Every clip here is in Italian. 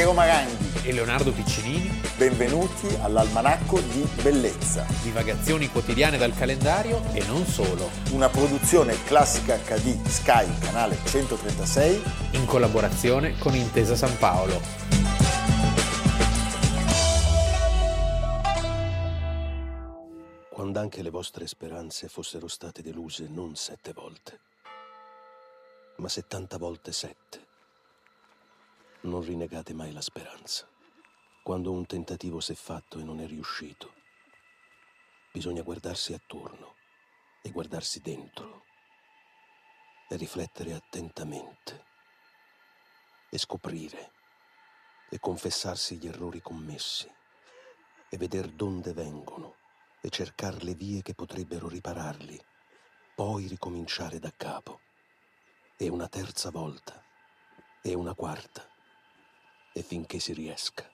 Piero Maranghi e Leonardo Piccinini. Benvenuti all'Almanacco di Bellezza. Divagazioni quotidiane dal calendario e non solo. Una produzione classica HD Sky, canale 136. In collaborazione con Intesa San Paolo. Quando anche le vostre speranze fossero state deluse non sette volte, ma settanta volte sette non rinnegate mai la speranza. Quando un tentativo si è fatto e non è riuscito, bisogna guardarsi attorno e guardarsi dentro e riflettere attentamente e scoprire e confessarsi gli errori commessi e vedere donde vengono e cercare le vie che potrebbero ripararli, poi ricominciare da capo. E una terza volta, e una quarta, e finché si riesca.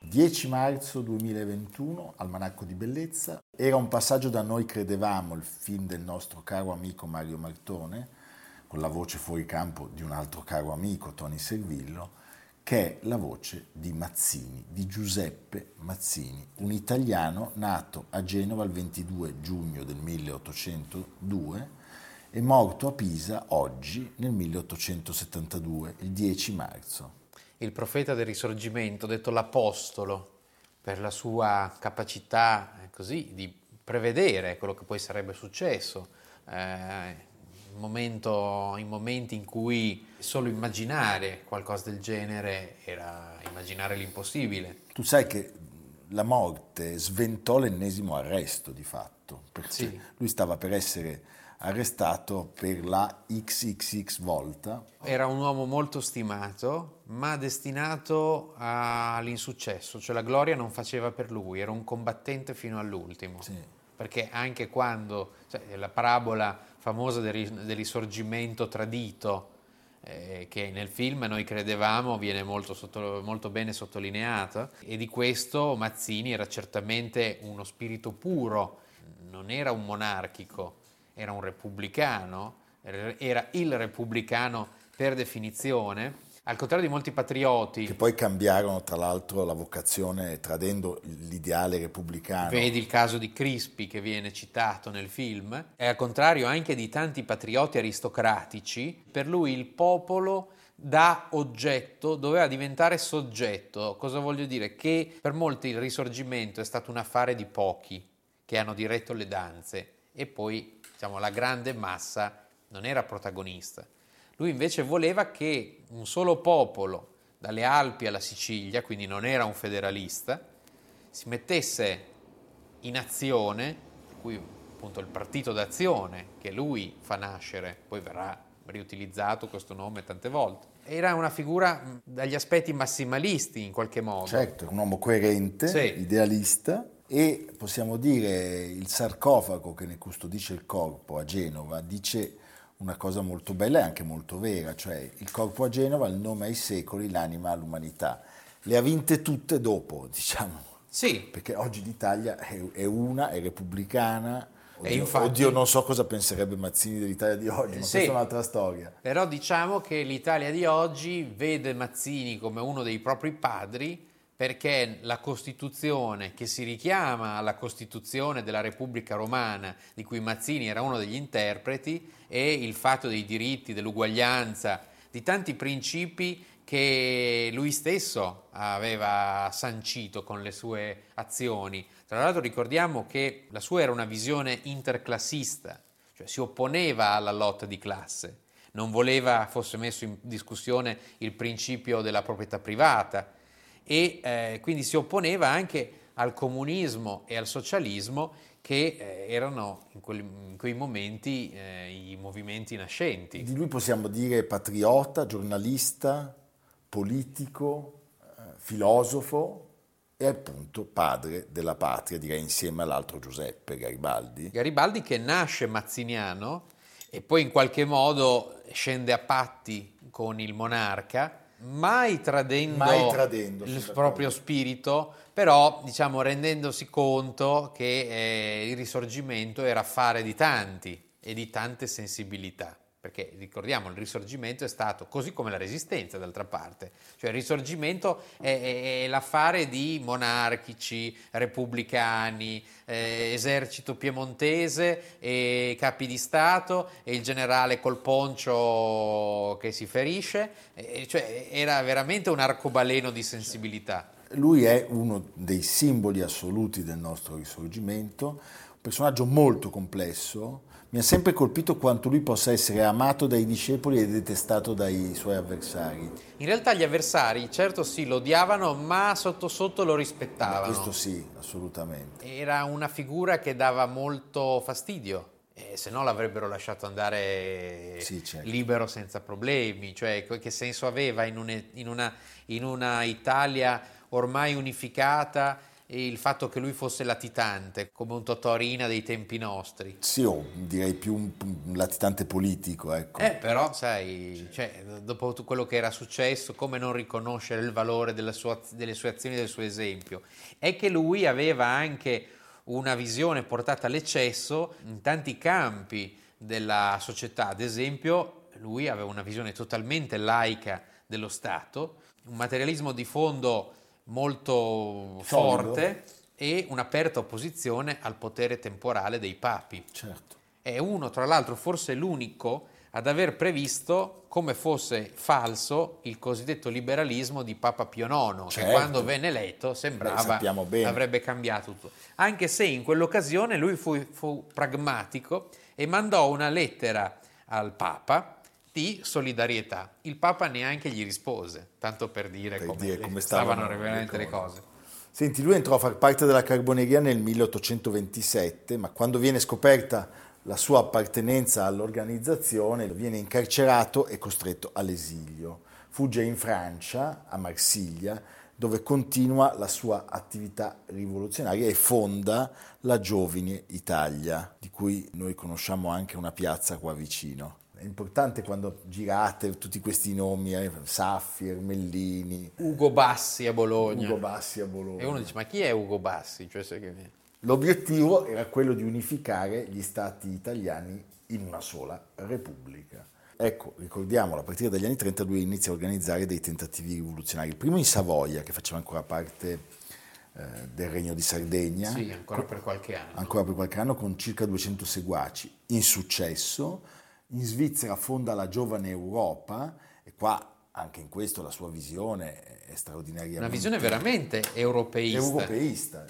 10 marzo 2021, Almanacco di Bellezza. Era un passaggio da noi credevamo, il film del nostro caro amico Mario Martone, con la voce fuori campo di un altro caro amico, Tony Servillo, che è la voce di Mazzini, di Giuseppe Mazzini, un italiano nato a Genova il 22 giugno del 1802 e morto a Pisa oggi nel 1872, il 10 marzo il profeta del risorgimento, detto l'apostolo, per la sua capacità eh, così di prevedere quello che poi sarebbe successo. Eh, momento, in momenti in cui solo immaginare qualcosa del genere era immaginare l'impossibile. Tu sai che la morte sventò l'ennesimo arresto di fatto, perché sì. lui stava per essere arrestato per la XXX volta. Era un uomo molto stimato, ma destinato all'insuccesso, cioè la gloria non faceva per lui, era un combattente fino all'ultimo. Sì. Perché anche quando, cioè, la parabola famosa del, del risorgimento tradito, eh, che nel film noi credevamo viene molto, sotto, molto bene sottolineata, e di questo Mazzini era certamente uno spirito puro, non era un monarchico, era un repubblicano, era il repubblicano per definizione, al contrario di molti patrioti. Che poi cambiarono tra l'altro la vocazione tradendo l'ideale repubblicano. Vedi il caso di Crispi che viene citato nel film, e al contrario anche di tanti patrioti aristocratici, per lui il popolo da oggetto doveva diventare soggetto. Cosa voglio dire? Che per molti il risorgimento è stato un affare di pochi che hanno diretto le danze e poi diciamo, la grande massa non era protagonista. Lui invece voleva che un solo popolo, dalle Alpi alla Sicilia, quindi non era un federalista, si mettesse in azione, cui appunto il partito d'azione che lui fa nascere, poi verrà riutilizzato questo nome tante volte. Era una figura dagli aspetti massimalisti in qualche modo. Certo, un uomo coerente, sì. idealista, e possiamo dire il sarcofago che ne custodisce il corpo a Genova dice una cosa molto bella e anche molto vera, cioè il corpo a Genova, il nome ai secoli, l'anima all'umanità. Le ha vinte tutte dopo, diciamo. Sì. Perché oggi l'Italia è, una, è repubblicana. Oddio, infatti, oddio, non so cosa penserebbe Mazzini dell'Italia di oggi, ma sì, questa è un'altra storia. Però diciamo che l'Italia di oggi vede Mazzini come uno dei propri padri perché la Costituzione che si richiama alla Costituzione della Repubblica Romana, di cui Mazzini era uno degli interpreti, e il fatto dei diritti, dell'uguaglianza, di tanti principi che lui stesso aveva sancito con le sue azioni. Tra l'altro ricordiamo che la sua era una visione interclassista, cioè si opponeva alla lotta di classe, non voleva fosse messo in discussione il principio della proprietà privata, e eh, quindi si opponeva anche al comunismo e al socialismo che eh, erano in, quel, in, quei momenti eh, i movimenti nascenti. Di lui possiamo dire patriota, giornalista, politico, eh, filosofo e appunto padre della patria, direi insieme all'altro Giuseppe Garibaldi. Garibaldi che nasce mazziniano e poi in qualche modo scende a patti con il monarca mai tradendo, mai tradendo il proprio spirito, però diciamo rendendosi conto che eh, il risorgimento era affare di tanti e di tante sensibilità perché ricordiamo il risorgimento è stato così come la resistenza d'altra parte, cioè il risorgimento è, è, è l'affare di monarchici, repubblicani, eh, esercito piemontese e capi di Stato e il generale col poncio che si ferisce, eh, cioè era veramente un arcobaleno di sensibilità. Lui è uno dei simboli assoluti del nostro risorgimento, personaggio molto complesso, mi ha sempre colpito quanto lui possa essere amato dai discepoli e detestato dai suoi avversari. In realtà gli avversari, certo sì, lo odiavano, ma sotto sotto lo rispettavano. questo sì, assolutamente. Era una figura che dava molto fastidio. Eh, se no l'avrebbero lasciato andare sì, certo. libero senza problemi, cioè che senso aveva in, un, in, una, in una Italia ormai unificata il fatto che lui fosse latitante, come un Totorina dei tempi nostri. Sì, o direi più un, un latitante politico, ecco. Eh, però, sai, cioè, dopo tutto quello che era successo, come non riconoscere il valore sua, delle sue azioni del suo esempio? È che lui aveva anche una visione portata all'eccesso in tanti campi della società, ad esempio, lui aveva una visione totalmente laica dello Stato, un materialismo di fondo molto forte e un'aperta opposizione al potere temporale dei papi. Certo. È uno, tra l'altro, forse l'unico ad aver previsto come fosse falso il cosiddetto liberalismo di Papa Pio IX, certo. che quando venne eletto sembrava Beh, avrebbe cambiato tutto. Anche se in quell'occasione lui fu, fu pragmatico e mandò una lettera al Papa di solidarietà. Il Papa neanche gli rispose, tanto per dire, per come, dire come, stavano, stavano veramente le cose. Senti, lui entrò a far parte della Carboneria nel 1827, ma quando viene scoperta la sua appartenenza all'organizzazione, viene incarcerato e costretto all'esilio. Fugge in Francia, a Marsiglia, dove continua la sua attività rivoluzionaria e fonda la Giovine Italia, di cui noi conosciamo anche una piazza qua vicino. È importante quando girate tutti questi nomi, eh, Saffi, Ermellini. Ugo Bassi a Bologna. Ugo Bassi a Bologna. E uno dice, ma chi è Ugo Bassi? Cioè, che... L'obiettivo era quello di unificare gli stati italiani in una sola repubblica. Ecco, ricordiamolo, a partire dagli anni 30 lui inizia a organizzare dei tentativi rivoluzionari. Il primo in Savoia, che faceva ancora parte eh, del Regno di Sardegna. Sì, ancora per qualche anno. Ancora per qualche anno, con circa 200 seguaci. Insuccesso in Svizzera fonda la Giovane Europa e qua anche in questo la sua visione è straordinaria. Una visione veramente europeista. Europeista.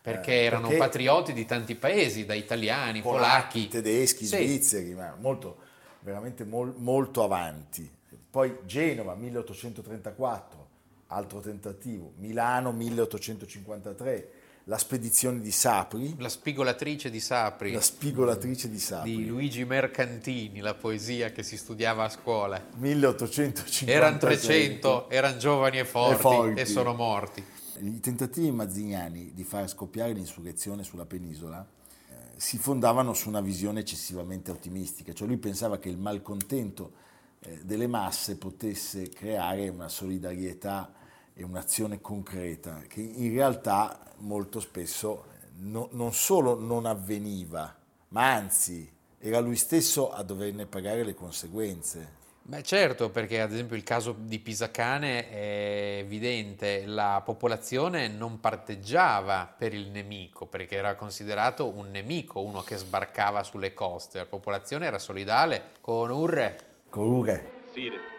Perché eh, erano perché patrioti di tanti paesi, da italiani, polacchi, polacchi tedeschi, sì. svizzeri, ma molto, veramente mol, molto avanti. Poi Genova 1834, altro tentativo, Milano 1853, la spedizione di Sapri. La spigolatrice di Sapri. La spigolatrice di Sapri. Di Luigi Mercantini, la poesia che si studiava a scuola. 1850. Erano 300, erano giovani e forti, e forti, e sono morti. I tentativi mazziniani di far scoppiare l'insurrezione sulla penisola eh, si fondavano su una visione eccessivamente ottimistica, cioè lui pensava che il malcontento eh, delle masse potesse creare una solidarietà e un'azione concreta che in realtà molto spesso no, non solo non avveniva, ma anzi era lui stesso a doverne pagare le conseguenze. Beh certo, perché ad esempio il caso di Pisacane è evidente, la popolazione non parteggiava per il nemico, perché era considerato un nemico, uno che sbarcava sulle coste, la popolazione era solidale con Urre. Con Urre. Sire.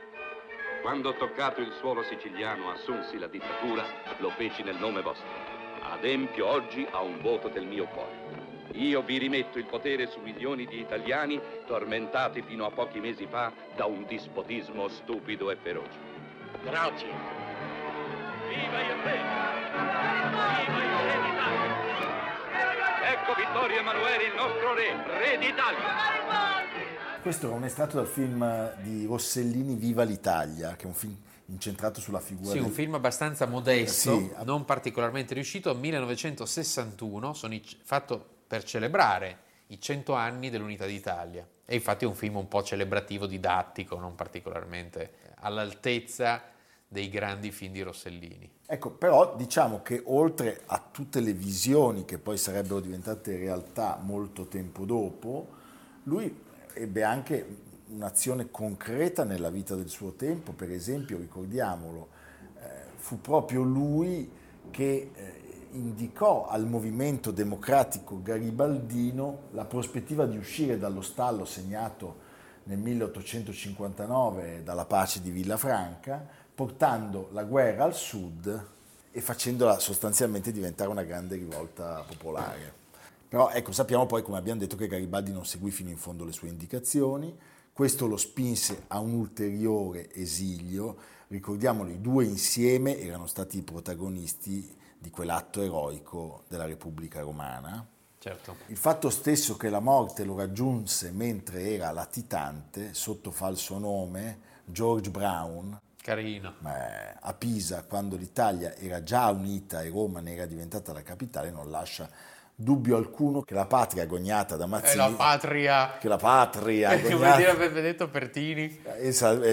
Quando ho toccato il suolo siciliano assunsi la dittatura, lo feci nel nome vostro. Adempio oggi a un voto del mio cuore. Io vi rimetto il potere su milioni di italiani tormentati fino a pochi mesi fa da un dispotismo stupido e feroce. Grazie. Viva il re! Viva il re d'Italia! Ecco Vittorio Emanuele, il nostro re, re d'Italia! Questo è un estratto dal film di Rossellini Viva l'Italia, che è un film incentrato sulla figura. Sì, del... un film abbastanza modesto, sì. non particolarmente riuscito, 1961, sono fatto per celebrare i 100 anni dell'Unità d'Italia. E infatti è un film un po' celebrativo, didattico, non particolarmente all'altezza dei grandi film di Rossellini. Ecco, però diciamo che oltre a tutte le visioni che poi sarebbero diventate realtà molto tempo dopo, lui ebbe anche un'azione concreta nella vita del suo tempo, per esempio, ricordiamolo, eh, fu proprio lui che eh, indicò al movimento democratico garibaldino la prospettiva di uscire dallo stallo segnato nel 1859 dalla pace di Villafranca, portando la guerra al sud e facendola sostanzialmente diventare una grande rivolta popolare. Però ecco, sappiamo poi, come abbiamo detto, che Garibaldi non seguì fino in fondo le sue indicazioni, questo lo spinse a un ulteriore esilio, ricordiamolo, i due insieme erano stati i protagonisti di quell'atto eroico della Repubblica Romana. Certo. Il fatto stesso che la morte lo raggiunse mentre era latitante, sotto falso nome, George Brown, Carino. a Pisa, quando l'Italia era già unita e Roma ne era diventata la capitale, non lascia dubbio alcuno che la patria agognata da Mazzini... È la patria... Che la patria Che vuol dire avrebbe detto Pertini?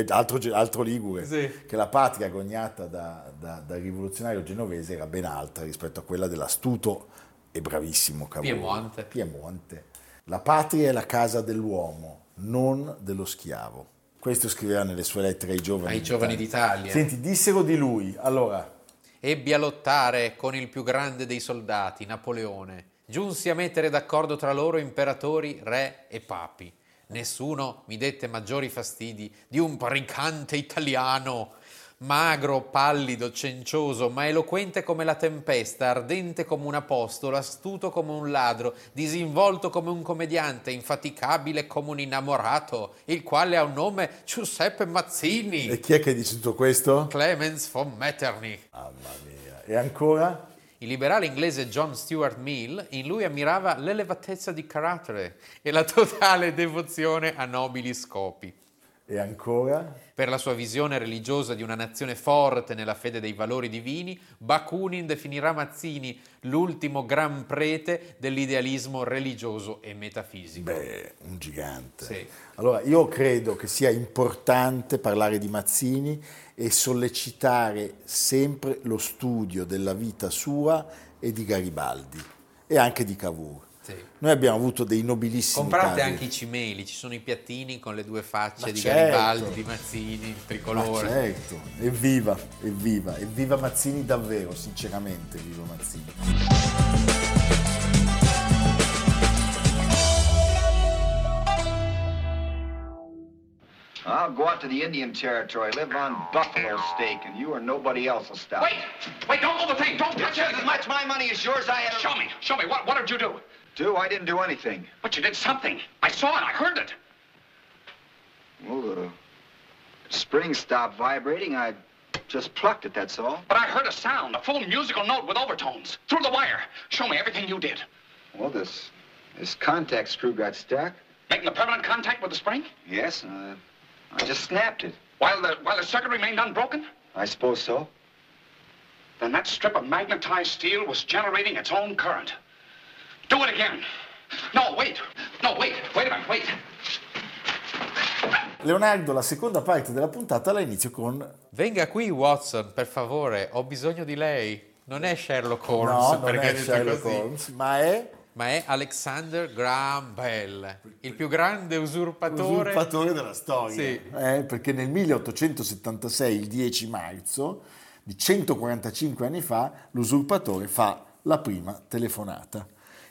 Altro, altro ligure. Sì. Che la patria agognata da, da, dal rivoluzionario genovese era ben altra rispetto a quella dell'astuto e bravissimo Cavour. Piemonte. Piemonte. La patria è la casa dell'uomo, non dello schiavo. Questo scriveva nelle sue lettere ai giovani, Ai giovani d'Italia. Senti, dissero di lui, allora, Ebbi a lottare con il più grande dei soldati, Napoleone. Giunsi a mettere d'accordo tra loro imperatori, re e papi. Nessuno mi dette maggiori fastidi di un barricante italiano, magro, pallido, cencioso, ma eloquente come la tempesta, ardente come un apostolo, astuto come un ladro, disinvolto come un commediante, infaticabile come un innamorato, il quale ha un nome Giuseppe Mazzini, e chi è che dice tutto questo? Clemens von Metternich. Mamma mia. E ancora? Il liberale inglese John Stuart Mill in lui ammirava l'elevatezza di carattere e la totale devozione a nobili scopi. E ancora? Per la sua visione religiosa di una nazione forte nella fede dei valori divini, Bakunin definirà Mazzini l'ultimo gran prete dell'idealismo religioso e metafisico. Beh, un gigante. Sì. Allora, io credo che sia importante parlare di Mazzini e sollecitare sempre lo studio della vita sua e di Garibaldi e anche di Cavour. Sì. Noi abbiamo avuto dei nobilissimi Comprate casi. anche i cimeli, ci sono i piattini con le due facce Ma di certo. Garibaldi, di Mazzini, il Ma tricolore. certo, evviva, evviva, evviva Mazzini davvero, sinceramente, viva Mazzini. I'll go out to the Indian Territory, live on buffalo steak, and you or nobody else will stop. Wait! Wait, don't move the thing! Don't touch it! as much my money as yours. I had a... Show me! Show me! What, what did you do? Do? I didn't do anything. But you did something. I saw it. I heard it. Well, the spring stopped vibrating. I just plucked it, that's all. But I heard a sound, a full musical note with overtones. Through the wire. Show me everything you did. Well, this this contact screw got stuck. Making a permanent contact with the spring? Yes, uh, I just snapped it. While the, while the circuit remained unbroken? I suppose so. Then that strip of magnetized steel was generating its own current. Do it again. No, wait. No, wait. Wait a minute. Wait. Leonardo, la seconda parte della puntata la inizio con Venga qui Watson, per favore, ho bisogno di lei. Non è Sherlock Holmes, No, non perché è Sherlock così, Holmes, ma è ma è Alexander Graham Bell, il più grande usurpatore. usurpatore della storia. Sì. Eh, perché nel 1876, il 10 marzo, di 145 anni fa, l'usurpatore fa la prima telefonata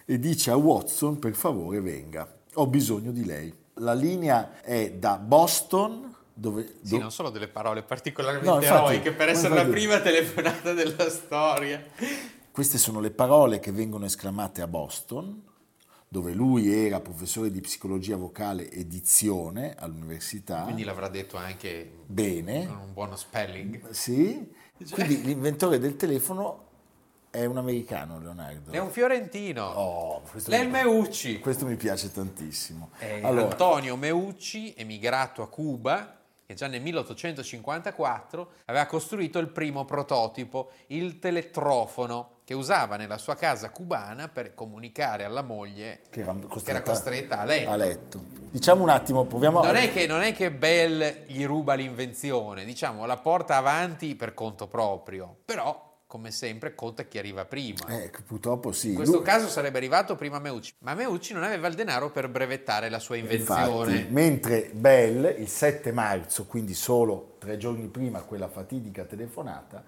e dice a Watson per favore venga, ho bisogno di lei. La linea è da Boston, dove... Sì, non sono delle parole particolarmente No, infatti, eroiche per essere la prima telefonata della storia. Queste sono le parole che vengono esclamate a Boston, dove lui era professore di psicologia vocale e dizione all'università. Quindi l'avrà detto anche Bene. con un buono spelling. Sì, quindi l'inventore del telefono è un americano, Leonardo. È un fiorentino. Oh, questo, L'El mi, Meucci. questo mi piace tantissimo. È Allora, Antonio Meucci, emigrato a Cuba, che già nel 1854 aveva costruito il primo prototipo, il telettrofono, che usava nella sua casa cubana per comunicare alla moglie che era che costretta, era costretta a letto. a letto. Diciamo un attimo, proviamo Non a... è, che, non è che Bell gli ruba l'invenzione, diciamo, la porta avanti per conto proprio, però come sempre, conta chi arriva prima. Eh, purtroppo sì. In questo Lui- caso sarebbe arrivato prima Meucci, ma Meucci non aveva il denaro per brevettare la sua invenzione. Infatti, mentre Bell il 7 marzo, quindi solo tre giorni prima quella fatidica telefonata,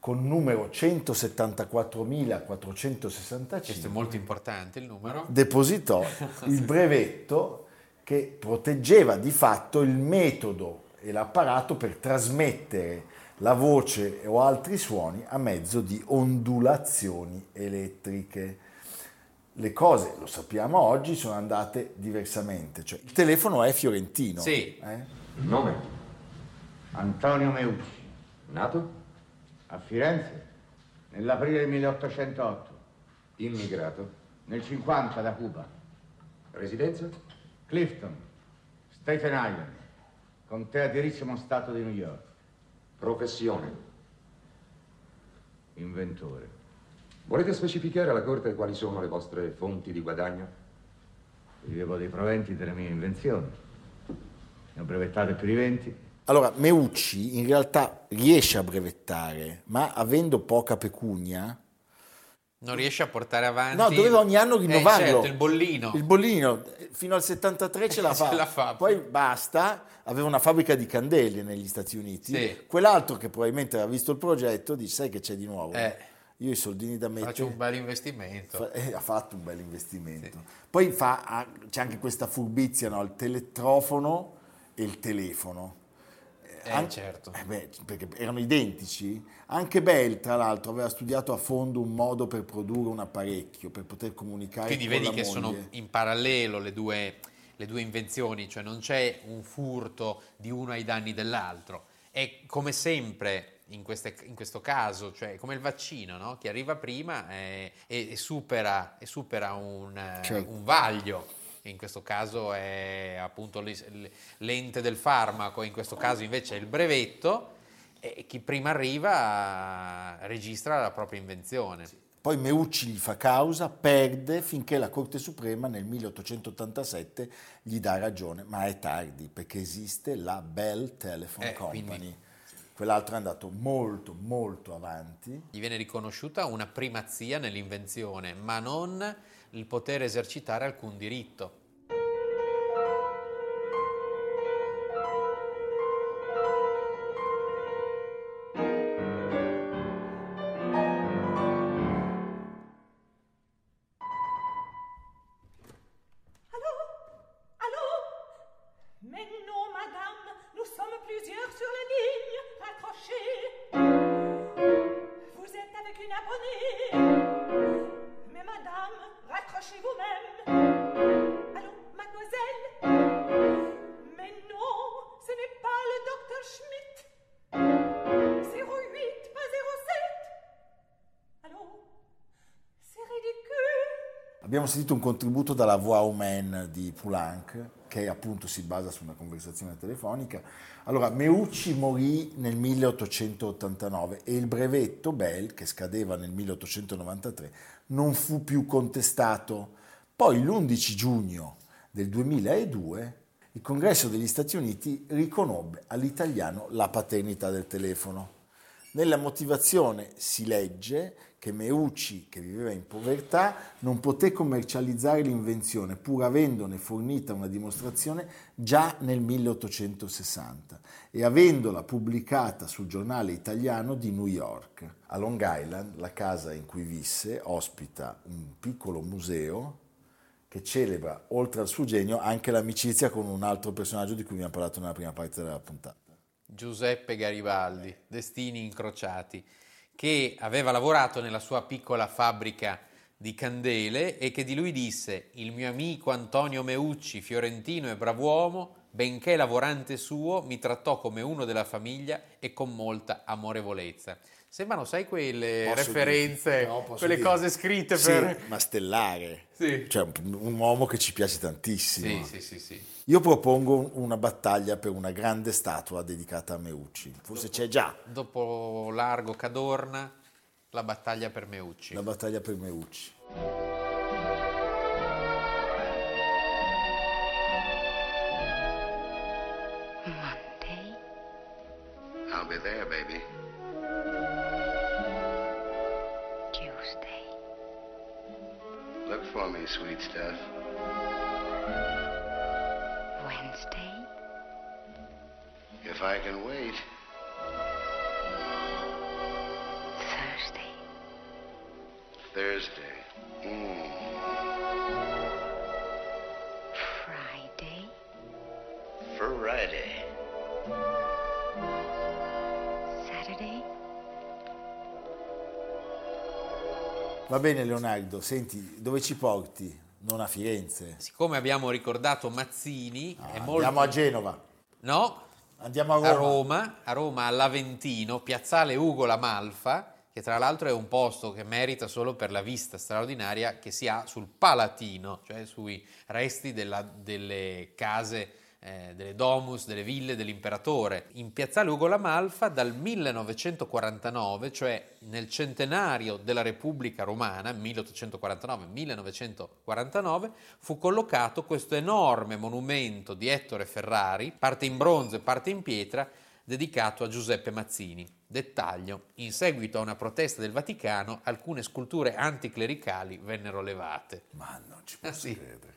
con numero 174.465 Questo è molto importante il numero. depositò il brevetto che proteggeva di fatto il metodo e l'apparato per trasmettere la voce o altri suoni a mezzo di ondulazioni elettriche. Le cose, lo sappiamo oggi, sono andate diversamente. Cioè, il telefono è fiorentino. Sì. eh? Nome? Antonio Meucci, Nato? a Firenze, nell'aprile del 1808, Immigrato? nel 50 da Cuba, Residenza? Clifton, Staten Island, contea di Richmond, Stato di New York, Professione? inventore. Volete specificare alla Corte quali sono le vostre fonti di guadagno? Vivevo dei proventi delle mie invenzioni. Ne ho brevettate più di 20. Allora, Meucci in realtà riesce a brevettare, ma avendo poca pecunia, Non riesce a portare avanti. No, doveva ogni anno Eh, rinnovarlo. certo, il bollino. Il bollino, fino al 73 ce la Ce fa. la fa. Poi basta, aveva una fabbrica di candele negli Stati Uniti. Sì. Quell'altro che probabilmente aveva visto il progetto dice, sai che c'è di nuovo? Eh. Io i soldini da mettere... Faccio un bel investimento. Fa- eh, ha fatto un bel investimento. Poi fa- ha- c'è anche questa furbizia, no? il teletrofono e il telefono. Eh, An- certo. eh beh, perché erano identici. Anche Bell, tra l'altro, aveva studiato a fondo un modo per produrre un apparecchio, per poter comunicare Quindi con vedi che sono moglie. in parallelo le due, le due invenzioni, cioè non c'è un furto di uno ai danni dell'altro. È come sempre in, queste- in questo caso, cioè come il vaccino, no? che arriva prima eh, e, e supera, e supera un, eh, Certo. un vaglio. In questo caso è appunto l'ente del farmaco, in questo caso invece è il brevetto e chi prima arriva registra la propria invenzione. Poi Meucci gli fa causa, perde finché la Corte Suprema nel 1887 gli dà ragione, ma è tardi perché esiste la Bell Telephone Eh, Company. quindi- Quell'altro è andato molto, molto avanti. Gli viene riconosciuta una primazia nell'invenzione, ma non il poter esercitare alcun diritto. Abbiamo sentito un contributo dalla voix humaine di Poulenc, che appunto si basa su una conversazione telefonica. Allora, Meucci morì nel 1889 e il brevetto Bell, che scadeva nel 1893, non fu più contestato. Poi l'11 giugno del 2002 il Congresso degli Stati Uniti riconobbe all'italiano la paternità del telefono. Nella motivazione si legge che Meucci, che viveva in povertà, non poté commercializzare l'invenzione, pur avendone fornita una dimostrazione già nel 1860 e avendola pubblicata sul giornale italiano di New York. A Long Island, la casa in cui visse, ospita un piccolo museo che celebra, oltre al suo genio, anche l'amicizia con un altro personaggio di cui abbiamo parlato nella prima parte della puntata. Giuseppe Garibaldi, destini incrociati, che aveva lavorato nella sua piccola fabbrica di candele e che di lui disse il mio amico Antonio Meucci, fiorentino e brav'uomo, benché lavorante suo, mi trattò come uno della famiglia e con molta amorevolezza. Sembrano, sai, quelle Posso referenze, dirti? No, quelle dirti. cose scritte Sì, per... ma stellare. Sì. Cioè un, uomo che ci piace tantissimo. Sì, sì, sì, sì. Io propongo una battaglia per una grande statua dedicata a Meucci. Forse c'è già Dopo Largo Cadorna, la battaglia per Meucci. la battaglia per Meucci. Monday? I'll be there, baby. For me, sweet stuff? Wednesday? If I can wait. Thursday? Thursday. Va bene Leonardo, senti, dove ci porti? Non a Firenze. Siccome abbiamo ricordato Mazzini, è molto... Andiamo a Genova. No, Andiamo a Roma. a Roma, a Roma all'Aventino, piazzale Ugo La Malfa, che tra l'altro è un posto che merita solo per la vista straordinaria che si ha sul Palatino, cioè sui resti della- delle case, eh, delle domus, delle ville dell'imperatore. In piazzale Ugo La Malfa dal 1949, cioè nel centenario della Repubblica Romana, 1849-1949, fu collocato questo enorme monumento di Ettore Ferrari, parte in bronzo e parte in pietra, dedicato a Giuseppe Mazzini. Dettaglio, in seguito a una protesta del Vaticano, alcune sculture anticlericali vennero levate. Ma non ci Ah, posso sì. credere.